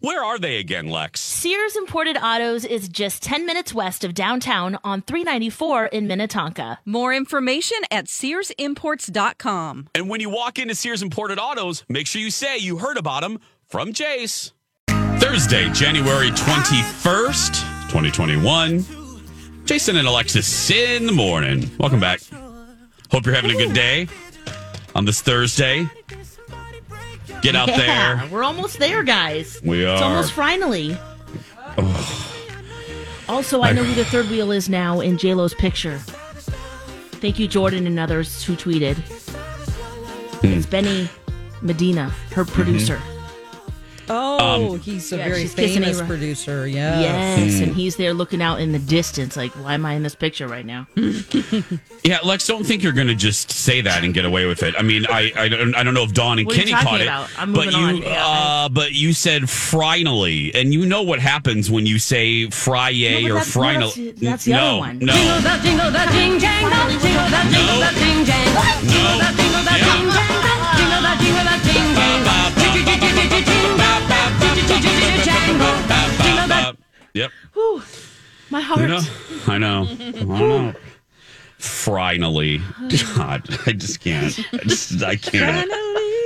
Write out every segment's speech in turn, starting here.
where are they again, Lex? Sears Imported Autos is just 10 minutes west of downtown on 394 in Minnetonka. More information at SearsImports.com. And when you walk into Sears Imported Autos, make sure you say you heard about them from Jace. Thursday, January 21st, 2021. Jason and Alexis in the morning. Welcome back. Hope you're having a good day on this Thursday. Get out Yeah, there. we're almost there, guys. We are. It's almost finally. Also, I know who the third wheel is now in JLo's picture. Thank you, Jordan and others who tweeted. Hmm. It's Benny Medina, her producer. Oh, Um, he's a Yeah, very famous Aaron. producer. Yes. Yes, and he's there looking out in the distance, like, why am I in this picture right now? Yeah, Lex, don't think you're going to just say that and get away with it. I mean, I I don't, I don't know if Dawn and What are you Kenny talking caught it, about? I'm but moving you. Yeah, uh, but you said finally, and you know what happens when you say Friday No, or that's- no, that's- that's the no, other one. No, Jingle bell, jingle bell, jing, jang, bell, jingle bell, jingle bell, jing, jang. Jingle bell, jingle bell, jing, jang, bell, jingle bell, jingle bell, jing, jang. Yep. My heart. You know, I know. I know. Finally, God, I just can't. I just, I can't.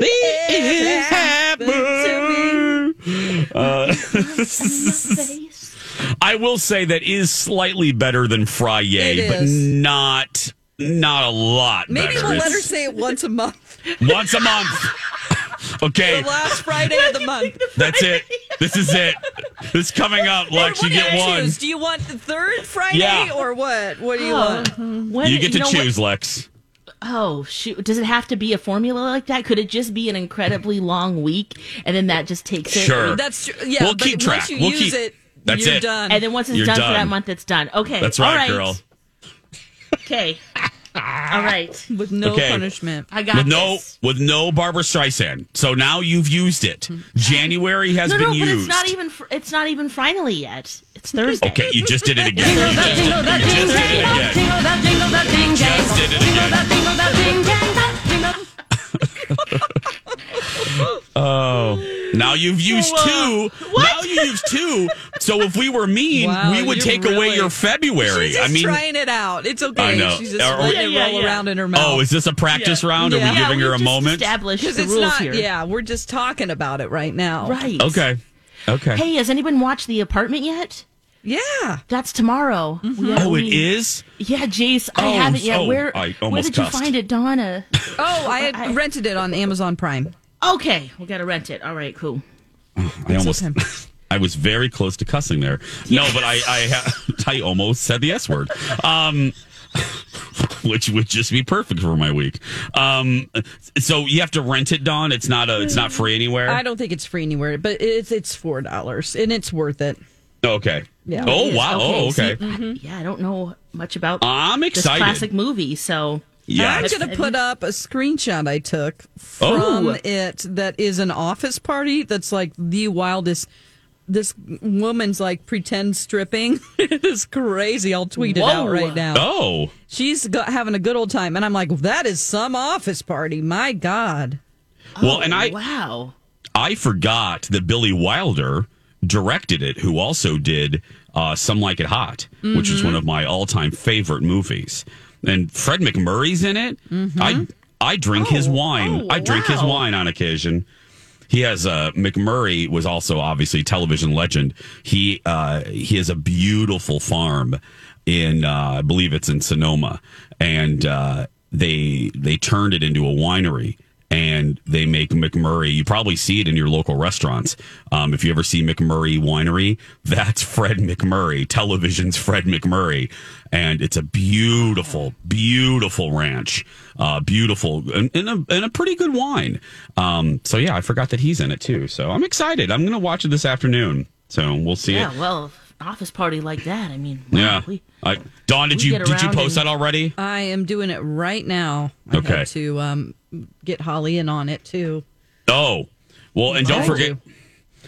It happened. Uh, I will say that is slightly better than It but not not a lot. Maybe better. we'll let her say it once a month. once a month. Okay, The last Friday of the month. that's it. This is it. This is coming up, Lex. You What do get one. choose? Do you want the third Friday Yeah. or what? What do you Oh, want? when- You get to know what? choose, Lex. Oh shoot! Does it have to be a formula like that? Could it just be an incredibly long week, and then that just takes it? Sure. That's true. Yeah, We'll but keep track. you We'll use keep- it, That's you're it. done. And then once it's You're done, for that month, it's done. Okay. That's all right, girl. Okay. All right. with no Okay. punishment. I got with no with no Barbara Streisand. So now you've used it. Mm-hmm. January has No, been no, but used. it's not even. fr- It's not even finally yet. It's Thursday. okay, you just did it again. You just, Jingle bell, you jing, just did it jang, jingle bell, jingle bell, jing, jang. Just did it Jingle again. jingle bell, jing, jang, bell, jingle Oh, now you've used Whoa. two. What? Now you used two, So if we were mean, Wow, we would you're take away really- your February. She's just I mean, trying it out. It's okay. I know. She's just Are we- letting Yeah, it roll yeah, yeah. around in her mouth. oh, is this a practice round? Are we Yeah, giving we her a just moment? Established because the it's rules not. here. Yeah, we're just talking about it right now. Right. Okay. Okay. Hey, has anyone watched The Apartment yet? Yeah. That's tomorrow. Mm-hmm. Yeah, oh, it we- is. Yeah, Jace, I Oh, haven't yet. oh, where I where almost did you find it, Donna? Oh, I had rented it on Amazon Prime. Okay, we gotta rent it. All right, cool. I almost. I was very close to cussing there. No, but I I, I almost said the S word. Um, which would just be perfect for my week. Um, so you have to rent it, Dawn. It's not a. It's not free anywhere. I don't think it's free anywhere, but it's it's four dollars and it's worth it. Okay. Yeah. Oh wow. Oh see, okay. I- yeah, I don't know much about I'm this excited. classic movie, so Yeah. I'm going to put up a screenshot I took from Oh. it that is an office party that's like the wildest. This woman's like pretend stripping. it is crazy. I'll tweet it out right now. Oh. She's got, having a good old time. And I'm like, that is some office party. My God. Well, and I wow. I forgot that Billy Wilder directed it, who also did uh, Some Like It Hot, which is one of my all time favorite movies. And Fred MacMurray's in it. I I drink his wine. oh, I drink his wine on occasion. He has uh, MacMurray was also obviously a television legend. He uh, he has a beautiful farm in uh, I believe it's in Sonoma, and uh, they they turned it into a winery and they make MacMurray. You probably see it in your local restaurants. Um, if you ever see MacMurray Winery, that's Fred MacMurray, television's Fred MacMurray. And it's a beautiful, beautiful ranch. Uh, beautiful and, and, a, and a pretty good wine. Um, so yeah, I forgot that he's in it too. So I'm excited. I'm going to watch it this afternoon. So we'll see Yeah, it. well, office party like that. I mean, wow, Yeah. we- I, Dawn, did you did you post and- that already? I am doing it right now. I Okay. to um, get Holly in on it too. Oh, well, and don't Thank forget. you.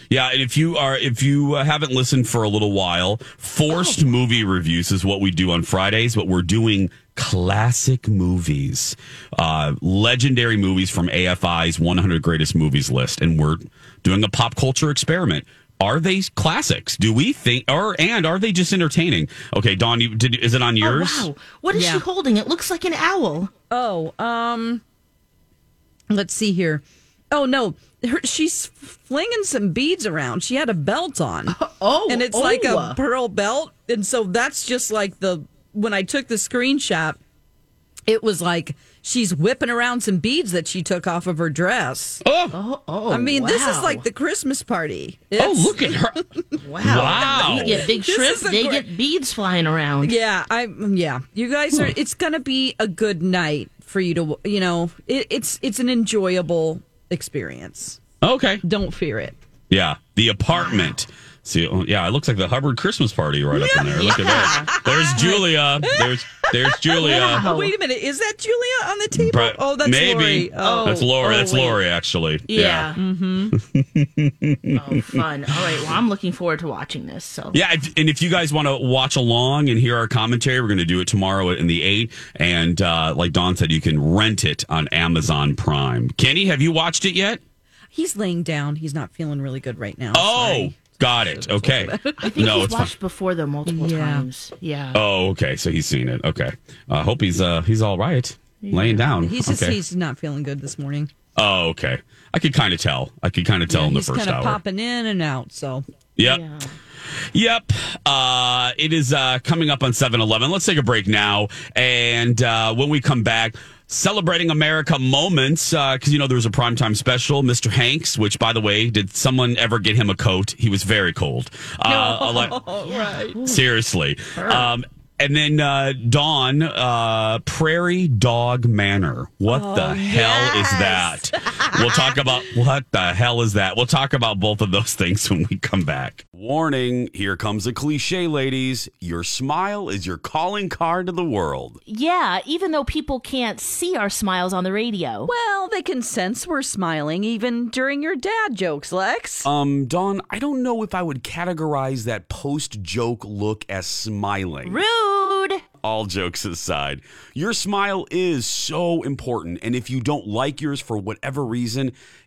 Yeah, and if you are if you uh, haven't listened for a little while, forced Oh. movie reviews is what we do on Fridays, but we're doing classic movies, uh, legendary movies from AFI's 100 greatest movies list, and we're doing a pop culture experiment. Are they classics? Do we think, or and are they just entertaining? Okay, Dawn, you, did, is it on Oh, yours? wow. What is Yeah. she holding? It looks like an owl. Oh, um, let's see here. Oh no, Her, she's flinging some beads around. She had a belt on. Oh, and it's like oh. a pearl belt, and so that's just like the when I took the screenshot. It was like she's whipping around some beads that she took off of her dress. Oh, Oh, oh, I mean, this is like the Christmas party. oh, It's- look at her! wow. Wow. We get big This shrimp. They great- get beads flying around. Yeah, I yeah. You guys are. It's gonna be a good night for you to. You know, it, it's it's an enjoyable experience. Okay, Don't fear it. Yeah, the apartment. See, oh, yeah, it looks like the Hubbard Christmas party right up in there. Look at that. There's Julia. There's there's Julia. Wow. Oh, wait a minute. Is that Julia on the table? But oh, that's maybe Lori. Oh, that's Laura. oh, that's wait. Lori, actually. Yeah. Mm-hmm. oh, fun. All right. Well, I'm looking forward to watching this. So. Yeah, and if you guys want to watch along and hear our commentary, we're going to do it tomorrow in the eight. And uh, like Dawn said, you can rent it on Amazon Prime. Kenny, have you watched it yet? he's laying down. He's not feeling really good right now. Oh, Sorry. Got it. Okay. I think no, he's it's fine. watched before though multiple Yeah. times. Yeah. Oh, okay. So he's seen it. Okay. I hope he's uh he's all right. Laying down. He's just okay. he's not feeling good this morning. Oh, okay. I could kind of tell. I could kind of tell Yeah, in the he's first kind of hour. popping in and out. So Yep. Yeah. Yep. Uh, it is uh, coming up on 7 Eleven. Let's take a break now. And uh, when we come back, celebrating America moments, because, you know, there was a primetime special, Mr. Hanks, which, by the way, did someone ever get him a coat? He was very cold. Uh, lot- right. Seriously. Um, and then uh, Dawn, uh, Prairie Dog Manor. What Oh, the hell is that? we'll talk about what the hell is that. We'll talk about both of those things when we come back. Warning here comes a cliche, ladies. Your smile is your calling card to the world. Yeah, even though people can't see our smiles on the radio. Well, they can sense we're smiling even during your dad jokes, Lex. Um, Dawn, I don't know if I would categorize that post joke look as smiling. Rude! All jokes aside, your smile is so important. And if you don't like yours for whatever reason,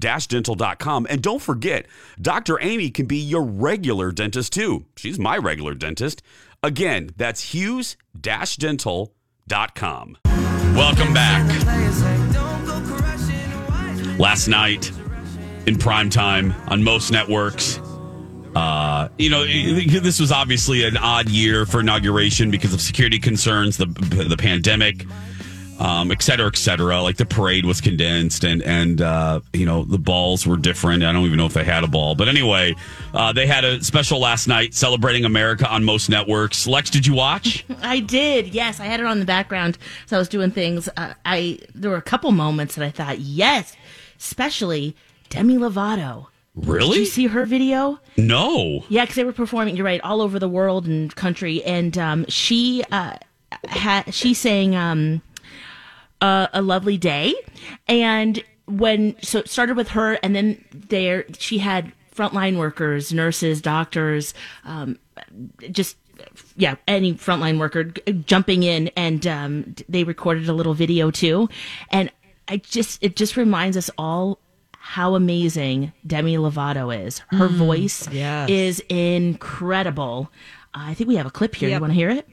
dental.com. And don't forget, Dr. Amy can be your regular dentist too. She's my regular dentist. Again, that's Hughes dental.com. Welcome back. Last night in prime time on most networks. Uh, you know, this was obviously an odd year for inauguration because of security concerns, the the pandemic um, et cetera, et cetera. Like the parade was condensed, and and uh, you know the balls were different. I don't even know if they had a ball, but anyway, uh, they had a special last night celebrating America on most networks. Lex, did you watch? I did. Yes, I had it on the background as I was doing things. Uh, I there were a couple moments that I thought, yes, especially Demi Lovato. Really? Did you see her video? No. Yeah, because they were performing. You're right, all over the world and country, and um, she uh, had she sang. Um, a, a lovely day. And when so it started with her, and then there she had frontline workers, nurses, doctors, um, just yeah, any frontline worker jumping in, and um, they recorded a little video too. And I just it just reminds us all how amazing Demi Lovato is. Her mm, voice yes. is incredible. Uh, I think we have a clip here. Yep. You want to hear it?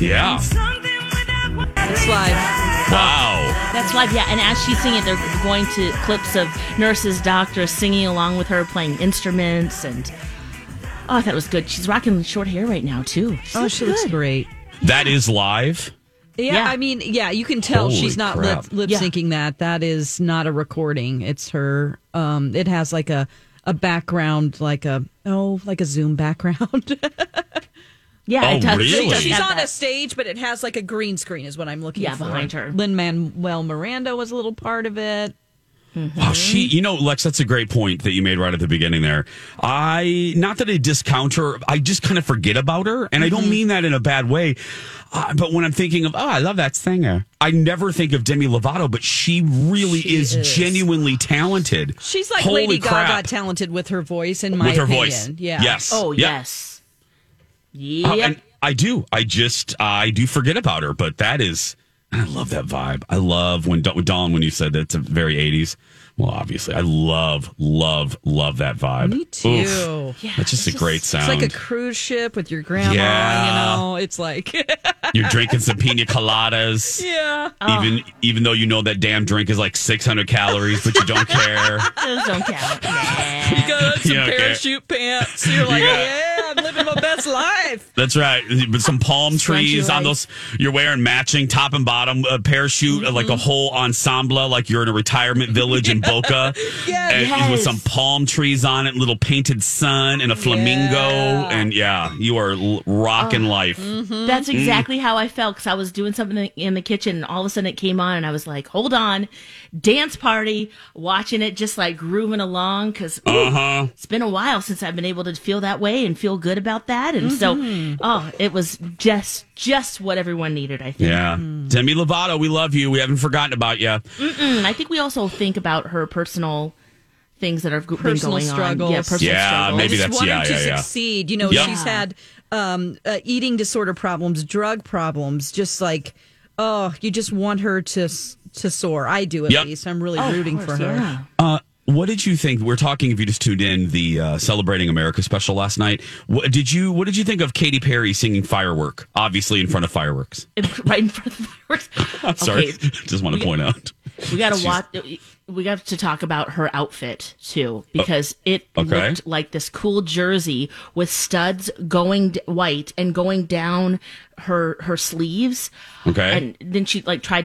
Yeah. It's live. Wow. That's live, yeah. And as she's singing, they're going to clips of nurses, doctors singing along with her, playing instruments, and oh, that was good. She's rocking short hair right now too. She oh, she good. looks great. That is live. Yeah, yeah, I mean, yeah, you can tell Holy she's not lip, lip syncing yeah. that. That is not a recording. It's her. Um, it has like a a background, like a oh, like a Zoom background. Yeah, oh, it does. Really? She's on a stage, but it has like a green screen, is what I'm looking yeah, for. behind her. Lin Manuel Miranda was a little part of it. Mm-hmm. Wow, she, you know, Lex, that's a great point that you made right at the beginning there. I, not that I discount her, I just kind of forget about her. And mm-hmm. I don't mm-hmm. mean that in a bad way. Uh, but when I'm thinking of, oh, I love that singer, I never think of Demi Lovato, but she really she is, is, genuinely talented. She's like Holy Lady crap. Gaga talented with her voice, in my with her opinion. voice. Yeah. Yes. Oh, yep. yes. Yeah, uh, I do. I just I do forget about her, but that is I love that vibe. I love when Dawn when you said that it's a very eighties. Well, obviously, I love, love, love that vibe. Me too. Oof. Yeah, that's just a great sound. It's like a cruise ship with your grandma. Yeah. You know, it's like you're drinking some pina coladas. Yeah. Even oh. even though you know that damn drink is like 600 calories, but you don't care. Those don't count. Nah. You got some you parachute care. pants. You're like, you yeah, I'm living my best life. That's right. With some palm trees on those. You're wearing matching top and bottom uh, parachute, mm-hmm. like a whole ensemble, like you're in a retirement village in Boca. yes. And yes. with some palm trees on it, little painted sun and a flamingo. Yeah. And yeah, you are l- rocking oh, life. Mm-hmm. That's mm. exactly mm. how I felt because I was doing something in the kitchen and all of a sudden it came on and I was like, hold on, dance party, watching it just like grooving along because uh-huh. it's been a while since I've been able to feel that way and feel good about that. And mm-hmm. so, oh, it was just just what everyone needed. I think. Yeah, mm. Demi Lovato, we love you. We haven't forgotten about you. Mm-mm. I think we also think about her personal things that have personal been going struggles. on. Yeah, personal yeah, struggles. maybe that's want yeah, her to yeah, succeed. You know, yep. she's had um, uh, eating disorder problems, drug problems. Just like, oh, you just want her to to soar. I do at yep. least. I'm really oh, rooting course, for her. Yeah. Uh, what did you think? We're talking. If you just tuned in, the uh, celebrating America special last night. What did you? What did you think of Katy Perry singing "Firework"? Obviously, in front of fireworks. right in front of the fireworks. Sorry, just want to point out. We got to watch. we got to talk about her outfit too because it okay. looked like this cool jersey with studs going d- white and going down her her sleeves. Okay. And then she like tried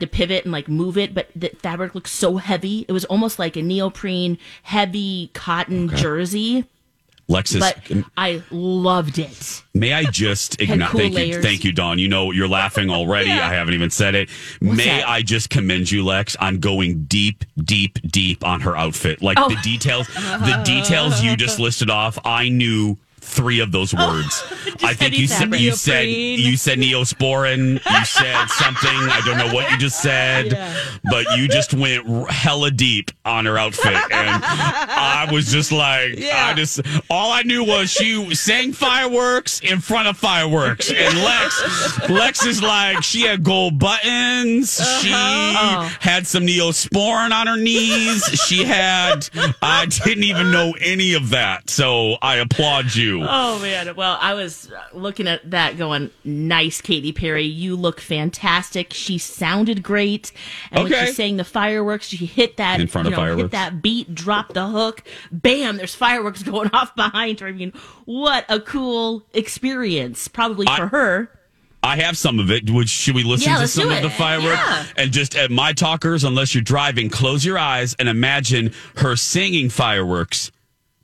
to pivot and like move it, but the fabric looked so heavy. It was almost like a neoprene, heavy cotton okay. jersey. Lexus, but I loved it. May I just ignite? Cool thank layers. you, thank you, Dawn. You know you're laughing already. yeah. I haven't even said it. What's May that? I just commend you, Lex, on going deep, deep, deep on her outfit. Like oh. the details, the details you just listed off. I knew three of those oh, words. Oh, I think you said you said you said neosporin. You said something. I don't know what you just said, yeah. but you just went hella deep on her outfit, and I was just like, yeah. I just all I knew was she sang fireworks in front of fireworks, and Lex Lex is like she had gold buttons. Uh-huh. She oh. had some neosporin on her knees. She had I didn't even know any of that, so I applaud you. Oh man! Well, I was looking at that, going, "Nice, Katy Perry. You look fantastic." She sounded great, and okay. when she sang the fireworks, she hit that in front of know, fireworks. Hit that beat, dropped the hook, bam! There's fireworks going off behind her. I mean, what a cool experience, probably for I- her. I have some of it. Would should we listen yeah, to some of the fireworks? Yeah. And just at my talkers, unless you're driving, close your eyes and imagine her singing fireworks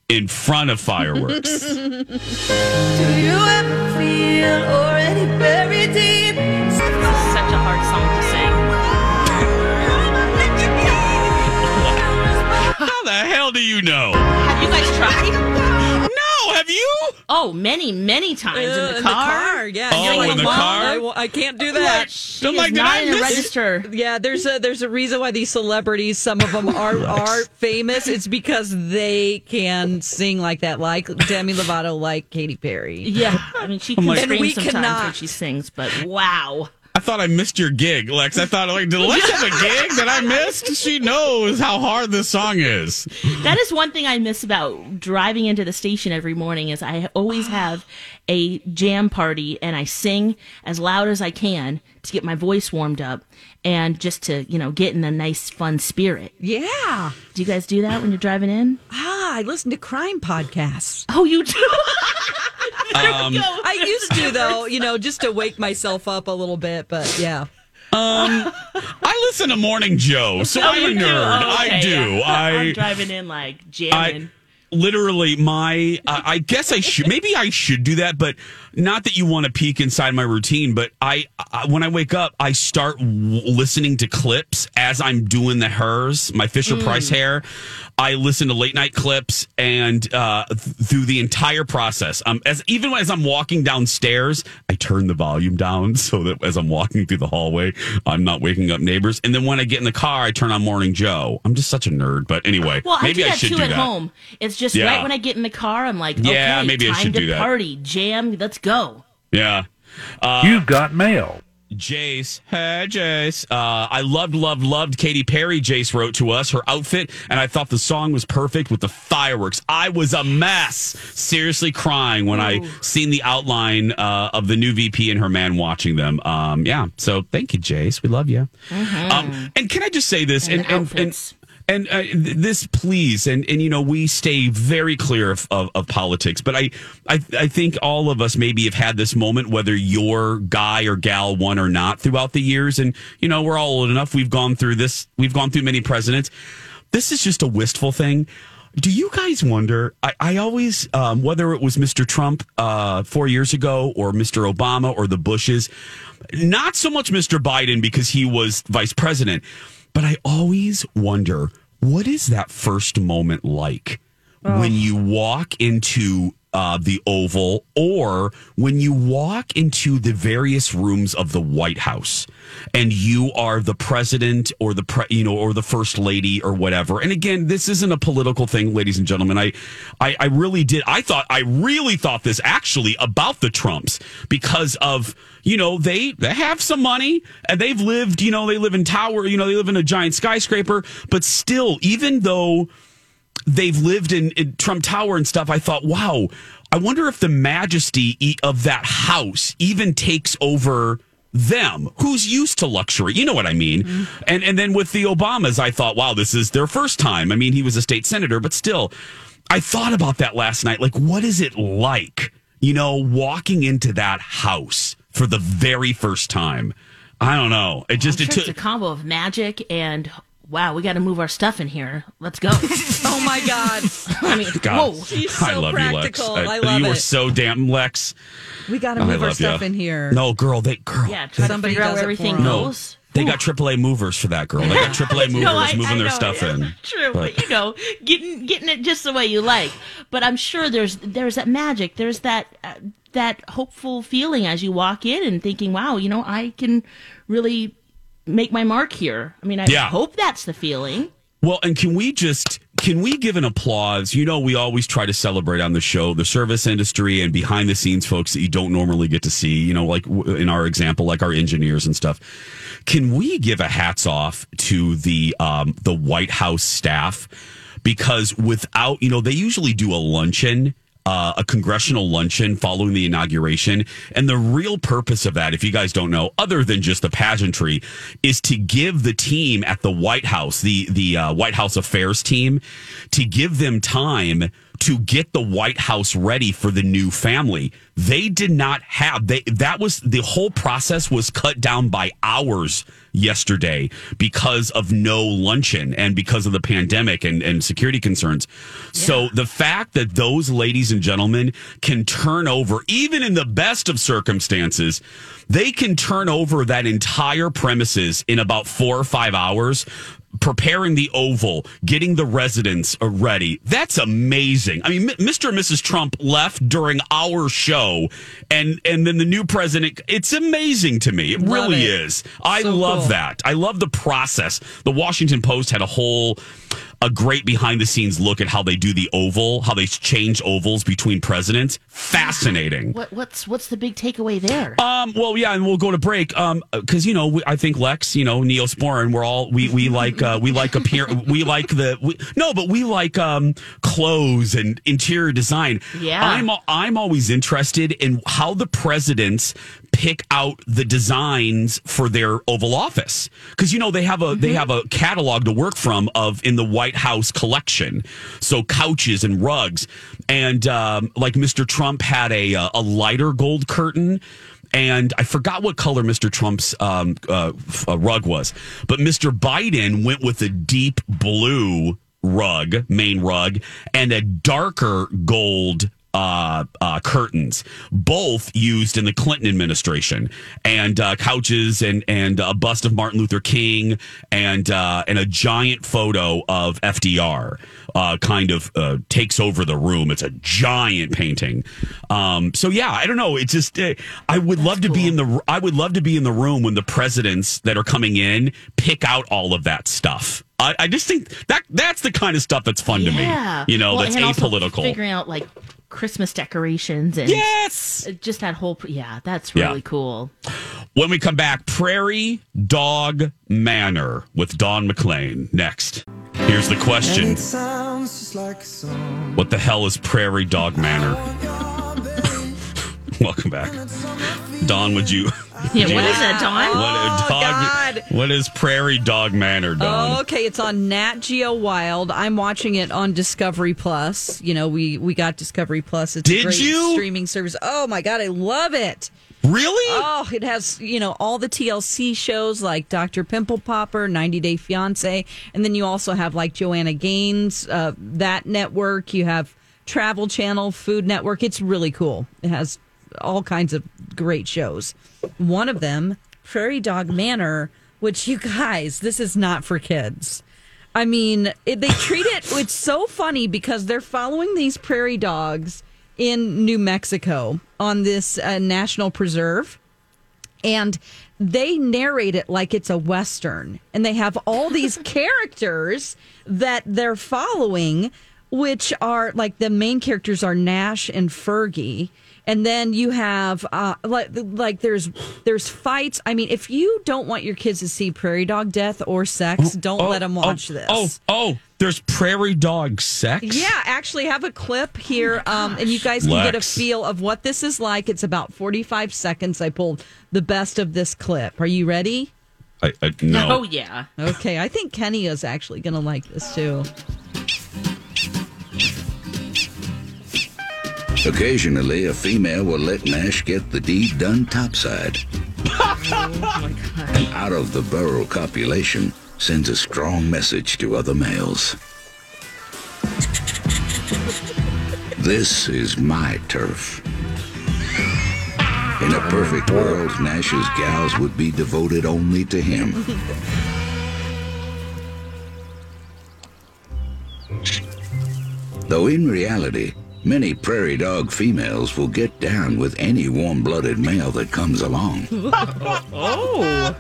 in front of fireworks. Do you ever feel already buried deep? Such a hard song to sing. How the hell do you know? Have you guys tried? Have you? Oh, many, many times uh, in, the, in car. the car. Yeah. Oh, like, in the car. I, I, can't do that. She I'm like, not in a register. Yeah, there's a there's a reason why these celebrities, some of them are are famous. It's because they can sing like that, like Demi Lovato, like Katy Perry. Yeah, I mean she can like, scream sometimes cannot. when she sings, but wow. I thought I missed your gig, Lex. I thought, like, did Lex have a gig that I missed? She knows how hard this song is. That is one thing I miss about driving into the station every morning is I always have a jam party and I sing as loud as I can to get my voice warmed up and just to, you know, get in a nice, fun spirit. Yeah. Do you guys do that when you're driving in? Ah, I listen to crime podcasts. Oh, you do? um, I used to, though, you know, just to wake myself up a little bit, but yeah. Um, I listen to Morning Joe, so oh, I'm a nerd. Oh, okay, I do. Yeah. I, am driving in like jamming. I, literally my uh, i guess i should maybe i should do that but not that you want to peek inside my routine but i, I when i wake up i start w- listening to clips as i'm doing the hers my fisher mm. price hair I listen to late night clips and uh, th- through the entire process. Um, as even as I'm walking downstairs, I turn the volume down so that as I'm walking through the hallway, I'm not waking up neighbors. And then when I get in the car, I turn on Morning Joe. I'm just such a nerd, but anyway, well, maybe I, do I should too do at that. home. It's just yeah. right when I get in the car, I'm like, okay, yeah, maybe I should do that. Party, jam, let's go. Yeah. Uh, you got mail. Jace, hey Jace. Uh, I loved, loved, loved Katy Perry. Jace wrote to us her outfit, and I thought the song was perfect with the fireworks. I was a mess, seriously crying when Ooh. I seen the outline uh, of the new VP and her man watching them. Um, yeah, so thank you, Jace. We love you. Mm-hmm. Um, and can I just say this? And, and, and, and And uh, this, please, and and you know, we stay very clear of, of, of, politics. But I, I, I think all of us maybe have had this moment, whether your guy or gal won or not, throughout the years. And you know, we're all old enough. We've gone through this. We've gone through many presidents. This is just a wistful thing. Do you guys wonder? I, I always, um, whether it was Mr. Trump uh, four years ago or Mr. Obama or the Bushes, not so much Mr. Biden because he was vice president but I always wonder what is that first moment like oh. when you walk into uh, the Oval or when you walk into the various rooms of the White House and you are the president or the pre, you know or the first lady or whatever. And again, this isn't a political thing, ladies and gentlemen. I, I, I really did. I thought I really thought this actually about the Trumps because of you know they they have some money and they've lived you know they live in tower you know they live in a giant skyscraper, but still even though they've lived in, in, Trump Tower and stuff, I thought, wow, I wonder if the majesty of that house even takes over them who's used to luxury you know what i mean? Mm-hmm. and and then with the obamas i thought wow this is their first time. I mean he was a state senator but still i thought about that last night like what is it like you know walking into that house for the very first time i don't know it just sure it took a combo of magic and wow, we got to move our stuff in here. Let's go. oh my God. I mean, God, whoa. She's so I love practical. you, Lex. I love you it. were so damn Lex. We got to move our stuff you. in here. No, girl, they girl. Yeah, try Somebody to figure out does where it for everything 'em. No. They got AAA movers for that girl. They got AAA movers No, I- moving I their stuff in. True, But- but, you know, getting getting it just the way you like. But I'm sure there's there's that magic. There's that uh, that hopeful feeling as you walk in and thinking, wow, you know, I can really make my mark here. I mean, I Yeah. hope that's the feeling. Well, and can we just can we give an applause? You know, we always try to celebrate on the show the service industry and behind the scenes folks that you don't normally get to see. You know, like in our example, like our engineers and stuff. Can we give a hats off to the um, the White House staff because without you know they usually do a luncheon uh, a congressional luncheon following the inauguration. And the real purpose of that, if you guys don't know, other than just the pageantry, is to give the team at the White House, the the uh, White House affairs team, to give them time to get the White House ready for the new family. They did not have they that was the whole process was cut down by hours yesterday because of no luncheon and because of the pandemic and, and security concerns. So the fact that those ladies and gentlemen can turn over, even in the best of circumstances, they can turn over that entire premises in about four or five hours preparing the oval, getting the residents uh, ready. That's amazing. I mean, Mr. and Mrs. Trump left during our show, and and then the new president. It's amazing to me. It Love really it. is. I So love cool. that. I love the process. The Washington Post had a whole. A great behind the scenes look at how they do the oval, how they change ovals between presidents. Fascinating. What what's what's the big takeaway there? Um, well, yeah, and we'll go to break. Um, because you know, we, I think Lex, you know, Neosporin, we're all we we like uh, we like appear we like the we, no, but we like um clothes and interior design. Yeah. I'm I'm always interested in how the presidents pick out the designs for their Oval Office because you know they have a they have a catalog to work from of in the White House collection. So couches and rugs, and um, like Mr. Trump had a uh, a lighter gold curtain. And I forgot what color Mr. Trump's um, uh, uh, rug was, but Mr. Biden went with a deep blue rug, main rug, and a darker gold uh, uh, curtains, both used in the Clinton administration, and uh, couches and and a bust of Martin Luther King, and uh, and a giant photo of FDR. Uh, kind of uh, takes over the room. It's a giant painting. Um, so yeah, I don't know. It's just uh, I would love to be in the I would love to be in the room when the presidents that are coming in pick out all of that stuff. I, I just think that that's the kind of stuff that's fun to me. You know, Well, that's apolitical. Figuring out like Christmas decorations and Yes. just that whole yeah, that's Yeah. really cool. When we come back, Prairie Dog Manor with Don McLean next. Here's the question What the hell is Prairie Dog Manor? Welcome back. Dawn, would you? Yeah, what is that, Dawn? What, Oh, dog, God. what is Prairie Dog Manor, Dawn? Okay, it's on Nat Geo Wild. I'm watching it on Discovery Plus. You know, we we got Discovery Plus. It's a Did great you? streaming service. Oh my god, I love it. Really? Oh, it has, you know, all the TLC shows like Dr. Pimple Popper, 90 Day Fiance, and then you also have like Joanna Gaines, uh, that network. You have Travel Channel, Food Network. It's really cool. It has all kinds of great shows. One of them, Prairie Dog Manor, which you guys, this is not for kids. I mean, it, they treat it, it's so funny because they're following these prairie dogs in New Mexico on this uh, national preserve. And they narrate it like it's a Western. And they have all these characters that they're following, which are like the main characters are Nash and Fergie. And then you have uh, like like there's there's fights. I mean, if you don't want your kids to see prairie dog death or sex, don't Oh, let them watch oh, this. Oh, oh, there's Prairie Dog sex? Yeah, actually have a clip here, um, and you guys can get a feel of what this is like. It's about 45 seconds. I pulled the best of this clip. Are you ready? I, I, no. Oh yeah. Okay, I think Kenny is actually going to like this too. Occasionally, a female will let Nash get the deed done topside. Oh, and out of the burrow copulation sends a strong message to other males. This is my turf. In a perfect world, Nash's gals would be devoted only to him. Though in reality, many prairie dog females will get down with any warm blooded male that comes along. Oh.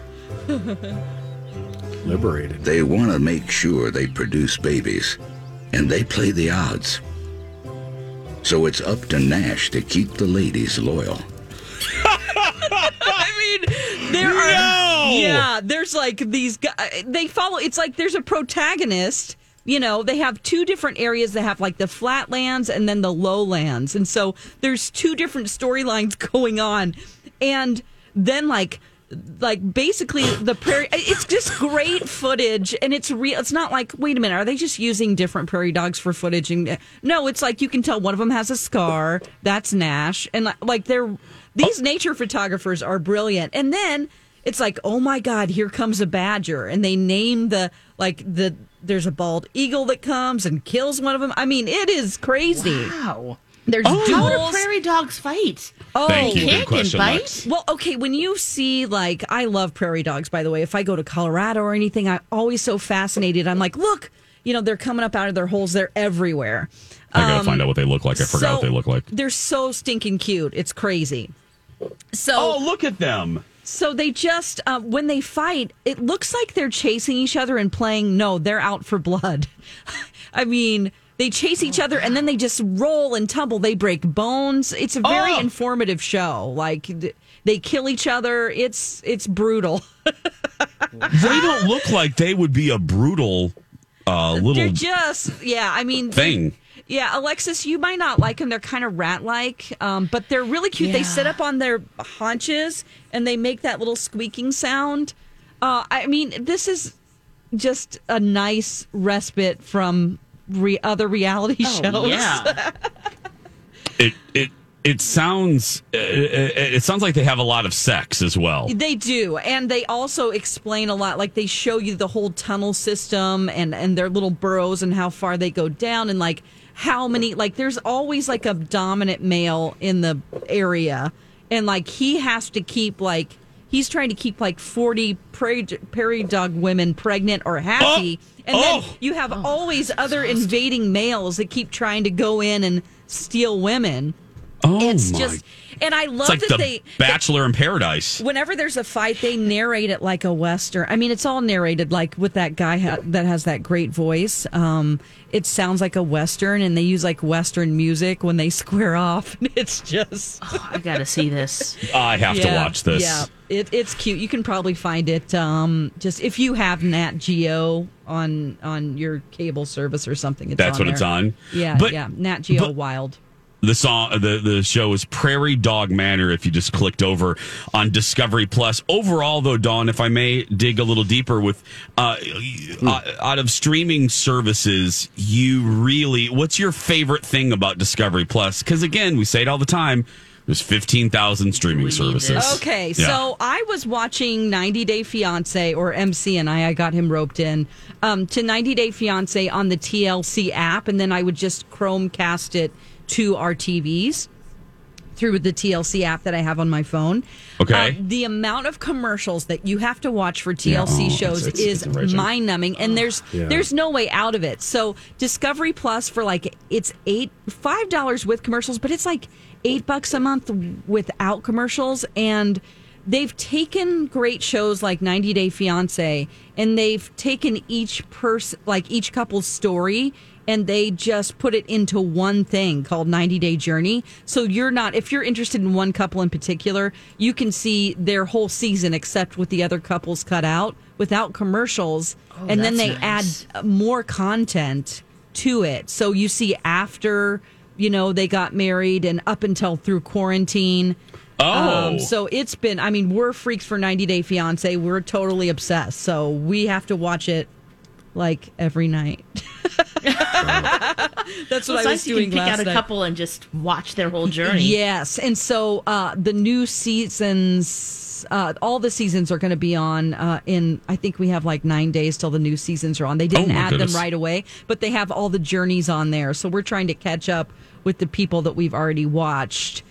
Liberated. They want to make sure they produce babies, and they play the odds. So it's up to Nash to keep the ladies loyal. I mean, there are yeah, there's like these guys. They follow. It's like there's a protagonist. You know, they have two different areas. They have like the flatlands and then the lowlands, and so there's two different storylines going on, and then like like basically the prairie it's just great footage. And it's real it's not like wait a minute are they just using different prairie dogs for footage? And no it's like you can tell one of them has a scar. That's nash. And like they're these nature photographers are brilliant. And then it's like oh my god here comes a badger. And they name the like the there's a bald eagle that comes and kills one of them i mean it is crazy Wow. there's oh. How do prairie dogs fight? Oh, Thank you. Good Kick and question, bite? Lex. well, okay, when you see like I love prairie dogs by the way. If I go to Colorado or anything, I'm always so fascinated. I'm like, look, you know, they're coming up out of their holes. They're everywhere. I gotta find um, out what they look like. I forgot so what they look like. They're so stinking cute. It's crazy. So Oh, look at them. So they just uh, when they fight, it looks like they're chasing each other and playing. No, they're out for blood. I mean, they chase each other and then they just roll and tumble. They break bones. It's a very Oh. informative show. Like they kill each other. It's it's brutal. They don't look like they would be a brutal uh, They're little just yeah. I mean, thing. Yeah, Alexis, you might not like them. They're kind of rat-like, um, but they're really cute. They sit up on their haunches and they make that little squeaking sound. Uh, I mean, this is just a nice respite from re- other reality shows. Oh, yeah. It it it sounds it, it, it sounds like they have a lot of sex as well. They do, and they also explain a lot. Like they show you the whole tunnel system and and their little burrows and how far they go down and like how many. Like there's always like a dominant male in the area, and like he has to keep like he's trying to keep like forty prairie, prairie dog women pregnant or happy, oh! and then Oh! you have oh, always other invading males that keep trying to go in and steal women. Oh it's my! just, and I love it's like that the they Bachelor in Paradise. whenever there's a fight, they narrate it like a western. I mean, it's all narrated like with that guy ha- that has that great voice. Um, it sounds like a western, and they use like western music when they square off. It's just I gotta see this. I have to watch this. Yeah, it, it's cute. You can probably find it um, just if you have Nat Geo on on your cable service or something. It's That's on what it's on. Yeah, But- yeah. Nat Geo but- Wild. The song the the show is Prairie Dog Manor if you just clicked over on Discovery Plus. Overall though Dawn if I may dig a little deeper with uh, uh, out of streaming services you really what's your favorite thing about Discovery Plus cuz again we say it all the time there's 15,000 streaming services. Okay, Yeah. so I was watching 90 Day Fiance or MC and I, I got him roped in um, to 90 Day Fiance on the TLC app, and then I would just Chromecast it to our TVs through the TLC app that I have on my phone. Okay. Uh, the amount of commercials that you have to watch for TLC oh, shows it's- it's- is mind numbing, and there's Yeah. there's no way out of it. So Discovery Plus for like it's eight five dollars with commercials, but it's like eight bucks a month without commercials, and they've taken great shows like 90 Day Fiance, and they've taken each person like each couple's story and they just put it into one thing called 90 Day Journey. So you're not, if you're interested in one couple in particular, you can see their whole season except with the other couples cut out without commercials. Oh, and then they nice. add more content to it. So you see after, you know, they got married and up until through quarantine. Oh. Um, so it's been, I mean, we're freaks for 90 Day Fiance. We're totally obsessed. So we have to watch it like every night. That's what it's I nice was you doing can pick out a night. couple and just watch their whole journey. Yes, and so uh, the new seasons, uh, all the seasons are going to be on uh, in. I think we have like nine days till the new seasons are on. They didn't Oh, add goodness. them right away, but they have all the journeys on there. So we're trying to catch up with the people that we've already watched.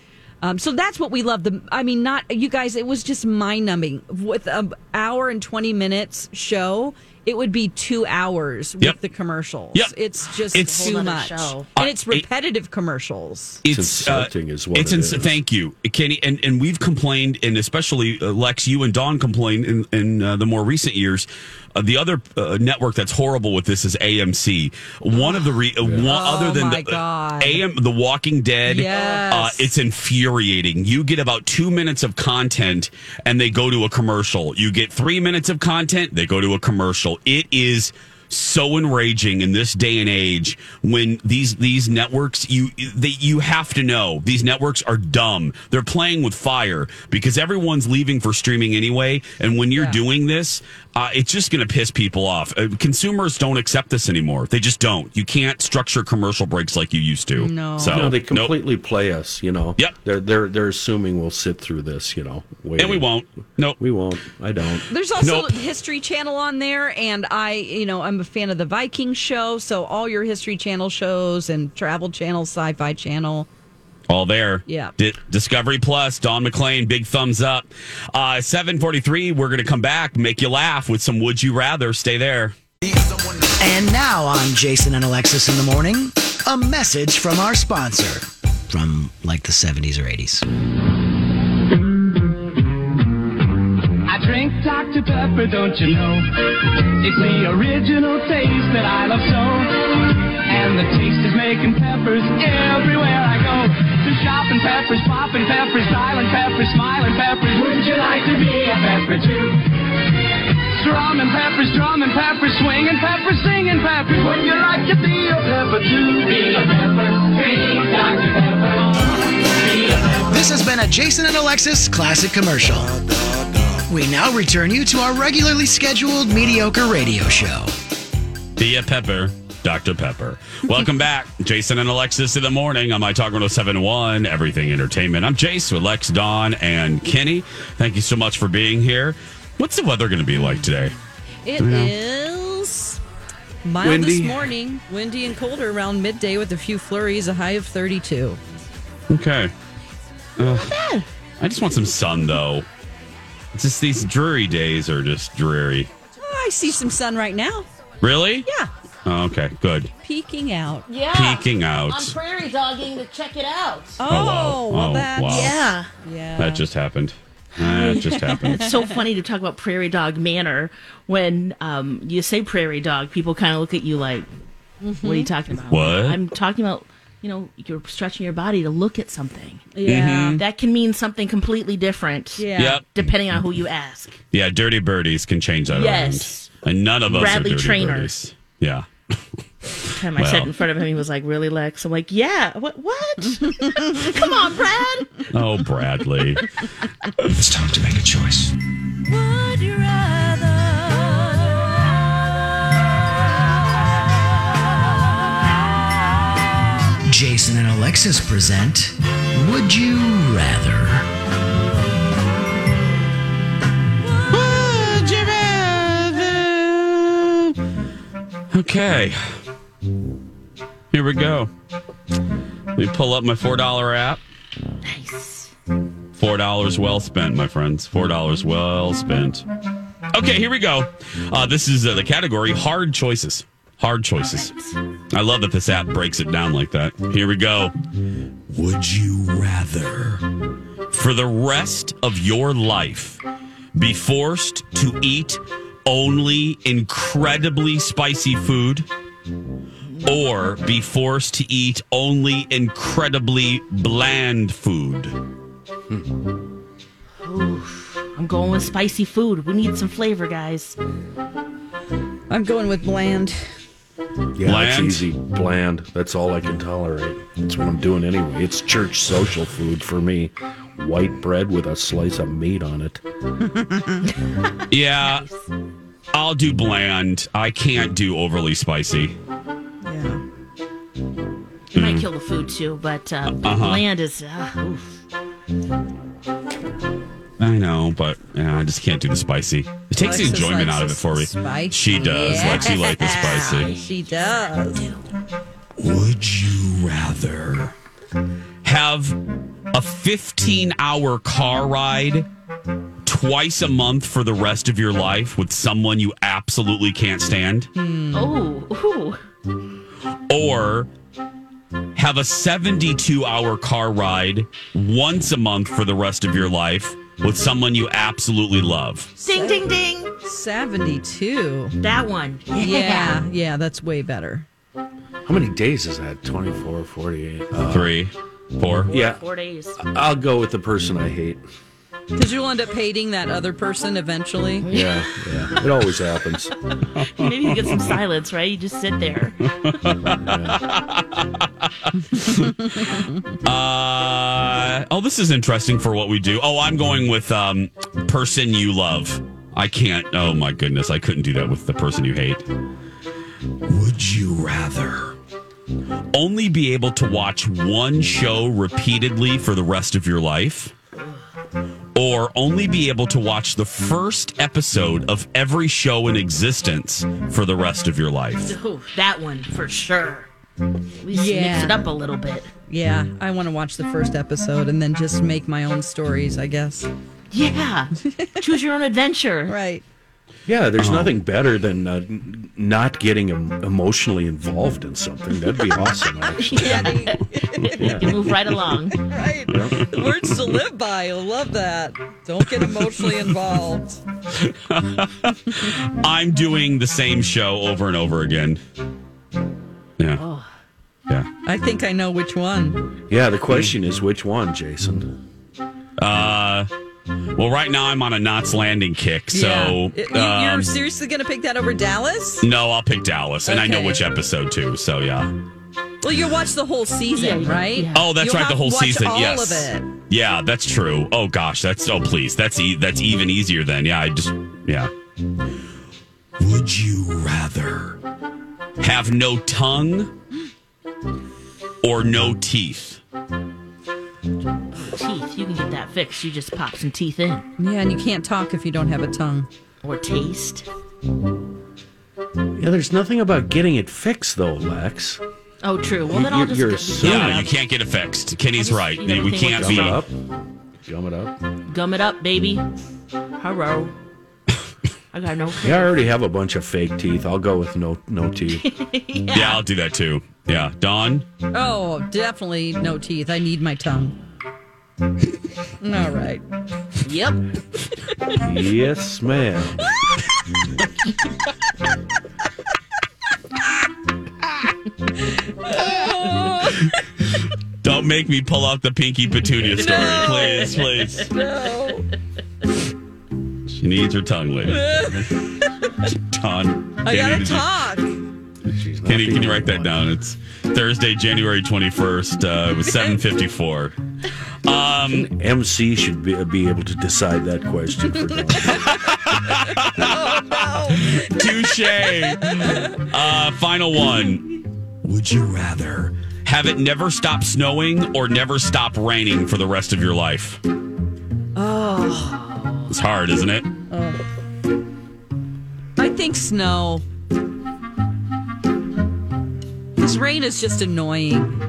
Um, so that's what we love. The I mean, not you guys. It was just mind numbing with an hour and twenty minutes show. It would be two hours Yep. with the commercials. Yep. It's just It's- too much, show. and Uh, it's it- repetitive commercials. it's insulting is what it's it ins- is. Thank you, Kenny, and and we've complained, and especially uh, Lex, you and Dawn complained in in uh, the more recent years. Uh, the other uh, network that's horrible with this is AMC. One of the re- uh, one, other than Oh my the, God. AM, The Walking Dead. Yes. Uh, it's infuriating. You get about two minutes of content, and they go to a commercial. You get three minutes of content, they go to a commercial. It is so enraging in this day and age when these these networks you they you have to know these networks are dumb they're playing with fire because everyone's leaving for streaming anyway and when you're doing this uh, it's just going to piss people off uh, consumers don't accept this anymore they just don't you can't structure commercial breaks like you used to No. so no, they nope. completely play us. You know. Yep. They're they're they're assuming we'll sit through this. You know. and we won't nope We won't. I don't. There's also Nope. History Channel on there, and I, you know, I'm a fan of the Viking show. So all your History Channel shows and Travel Channel, Sci-Fi Channel. All there. Yeah. Di- Discovery Plus, Dawn McClain, big thumbs up. Uh, 743, we're going to come back, make you laugh with some Would You Rather. Stay there. And now on Jason and Alexis in the morning, a message from our sponsor from like the 70s or 80s. Drink Dr. Pepper, don't you know? It's the original taste that I love so. And the taste is making peppers everywhere I go. To shopping peppers, popping peppers, dialing peppers, smiling peppers. Wouldn't you like to be a pepper too? Strumming peppers, drumming peppers, swinging peppers, singing peppers. Wouldn't you like to be a pepper too? Be a pepper, be Dr. Pepper. This has been a Jason and Alexis classic commercial. We now return you to our regularly scheduled mediocre radio show. Be a Pepper, Dr. Pepper. Welcome back. Jason and Alexis in the morning on My Talk 1071, Everything Entertainment. I'm Jace with Lex, Dawn, and Kenny. Thank you so much for being here. What's the weather going to be like today? It is mild Windy. this morning, windy and colder around midday with a few flurries, a high of 32. Okay. Ugh. I just want some sun, though. It's just these dreary days are just dreary. Oh, I see some sun right now, Really? Yeah. Oh, okay, good. peeking out. Yeah. Peeking out. I'm prairie dogging to check it out. Oh, wow. well, Oh, that's wow. Yeah. yeah. That just happened. That just happened. It's so funny to talk about Prairie Dog manner when um, you say Prairie Dog. People kind of look at you like, "What are you talking about?" What? I'm talking about. You know, you're stretching your body to look at something. Yeah. Mhm. That can mean something completely different. Yeah. Yep. Depending on who you ask. Yeah, dirty birdies can change that Yes. around. And none of us Bradley are dirty Traynor. birdies. Yeah. time I said Well. in front of him, he was like, "Really, Lex?" I'm like, "Yeah." What? What? Come on, Brad. Oh, Bradley. It's time to make a choice. Jason and Alexis present Would You Rather? Would you rather? Okay. Here we go. Let me pull up my $4 app. Nice. $4 well spent, my friends. $4 well spent. Okay, here we go. Uh, this is uh, the category hard choices. Hard choices. I love that this app breaks it down like that. Here we go. Would you rather, for the rest of your life, be forced to eat only incredibly spicy food or be forced to eat only incredibly bland food? Oof. I'm going with spicy food. We need some flavor, guys. I'm going with bland. Yeah, Bland? it's easy. Bland. That's all I can tolerate. That's what I'm doing anyway. It's church social food for me. White bread with a slice of meat on it. Yeah, I'll do bland. I can't do overly spicy. Yeah. It might kill the food too, but uh, Uh-huh. bland is. Uh, oof. I know, but yeah, I just can't do the spicy. It takes the enjoyment out of it for me. spicy. She does. Like she like the spicy. She does. Would you rather have a 15 hour car ride twice a month for the rest of your life with someone you absolutely can't stand? Hmm. Oh, ooh. Or have a 72 hour car ride once a month for the rest of your life with someone you absolutely love? Ding, ding, ding. 72. That one. Yeah, yeah, that's way better. How many days is that? 24, 48? Uh, Three, four. Yeah. Four days. I'll go with the person I hate. Because you'll end up hating that other person eventually. Yeah, yeah. It always happens. Maybe you get some silence, right? You just sit there. Uh, oh, this is interesting for what we do. Oh, I'm going with um, person you love. I can't. Oh my goodness, I couldn't do that with the person you hate. Would you rather only be able to watch one show repeatedly for the rest of your life? Or only be able to watch the first episode of every show in existence for the rest of your life? Ooh, that one for sure. At least Yeah. mix it up a little bit. Yeah, I want to watch the first episode and then just make my own stories, I guess. Yeah. Choose your own adventure. Right. Yeah, there's Oh. nothing better than uh, not getting em- emotionally involved in something. That'd be awesome, actually. You can move right along. Right. Words to live by. I love that. Don't get emotionally involved. I'm doing the same show over and over again. Yeah. Oh. Yeah. I think I know which one. Yeah, the question is which one, Jason? Uh, well, right now I'm on a Knots Landing kick, so Yeah. You- you're um, seriously going to pick that over Dallas? no, I'll pick Dallas, and I know which episode too. So yeah. Well, you watch the whole season, Yeah, right? yeah. Oh, that's You'll right, the whole watch season. All yes. of it. Yeah, that's true. Oh gosh, that's oh please, that's e- that's even easier then. Yeah, I just yeah. Would you rather have no tongue or no teeth? Teeth. You can get that fixed. You just pop some teeth in. Yeah, and you can't talk if you don't have a tongue. Or taste. Yeah, there's nothing about getting it fixed, though, Lex. Oh, true. Well, You- then I'll just you're assuming- Yeah, you can't get it fixed. Kenny's just right. eat We can't with be. Gum it up. Gum it up. gum it up, baby. Hello. I got no. Yeah, I already have a bunch of fake teeth. I'll go with no no teeth. Yeah, I'll do that too. Yeah, Dawn. Oh, definitely no teeth. I need my tongue. All right. Yep. yes, ma'am. Don't make me pull out the Pinky Petunia story, please, please. No. She needs her tongue, lady. Dawn. I Danny, gotta talk. She's Can you, can you write that down? It's Thursday, January 21st. Uh, it was 754. Um, MC should be, be able to decide that question for them. Touche. Uh, final one. Would you rather have it never stop snowing or never stop raining for the rest of your life? Oh. It's hard, isn't it? oh. I think snow. Because rain is just annoying.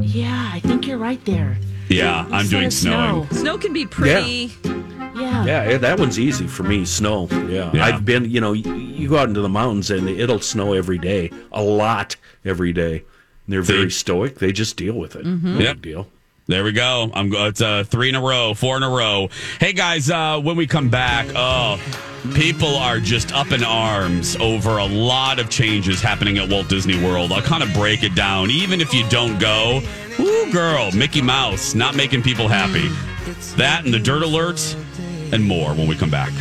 Yeah, I think you're right there. Yeah, I'm doing snowing. snow. Snow can be pretty. Yeah. Yeah, Yeah, that one's easy for me. Snow. Yeah. Yeah. I've been, you know, you, you go out into the mountains and it'll snow every day, a lot every day. And they're very stoic. They just deal with it. No mm-hmm. Yep. big deal. There we go. I'm it's uh, three in a row, four in a row. Hey guys, uh, when we come back, oh, people are just up in arms over a lot of changes happening at Walt Disney World. I'll kind of break it down. Even if you don't go, ooh, girl, Mickey Mouse not making people happy. That and the dirt alerts and more when we come back.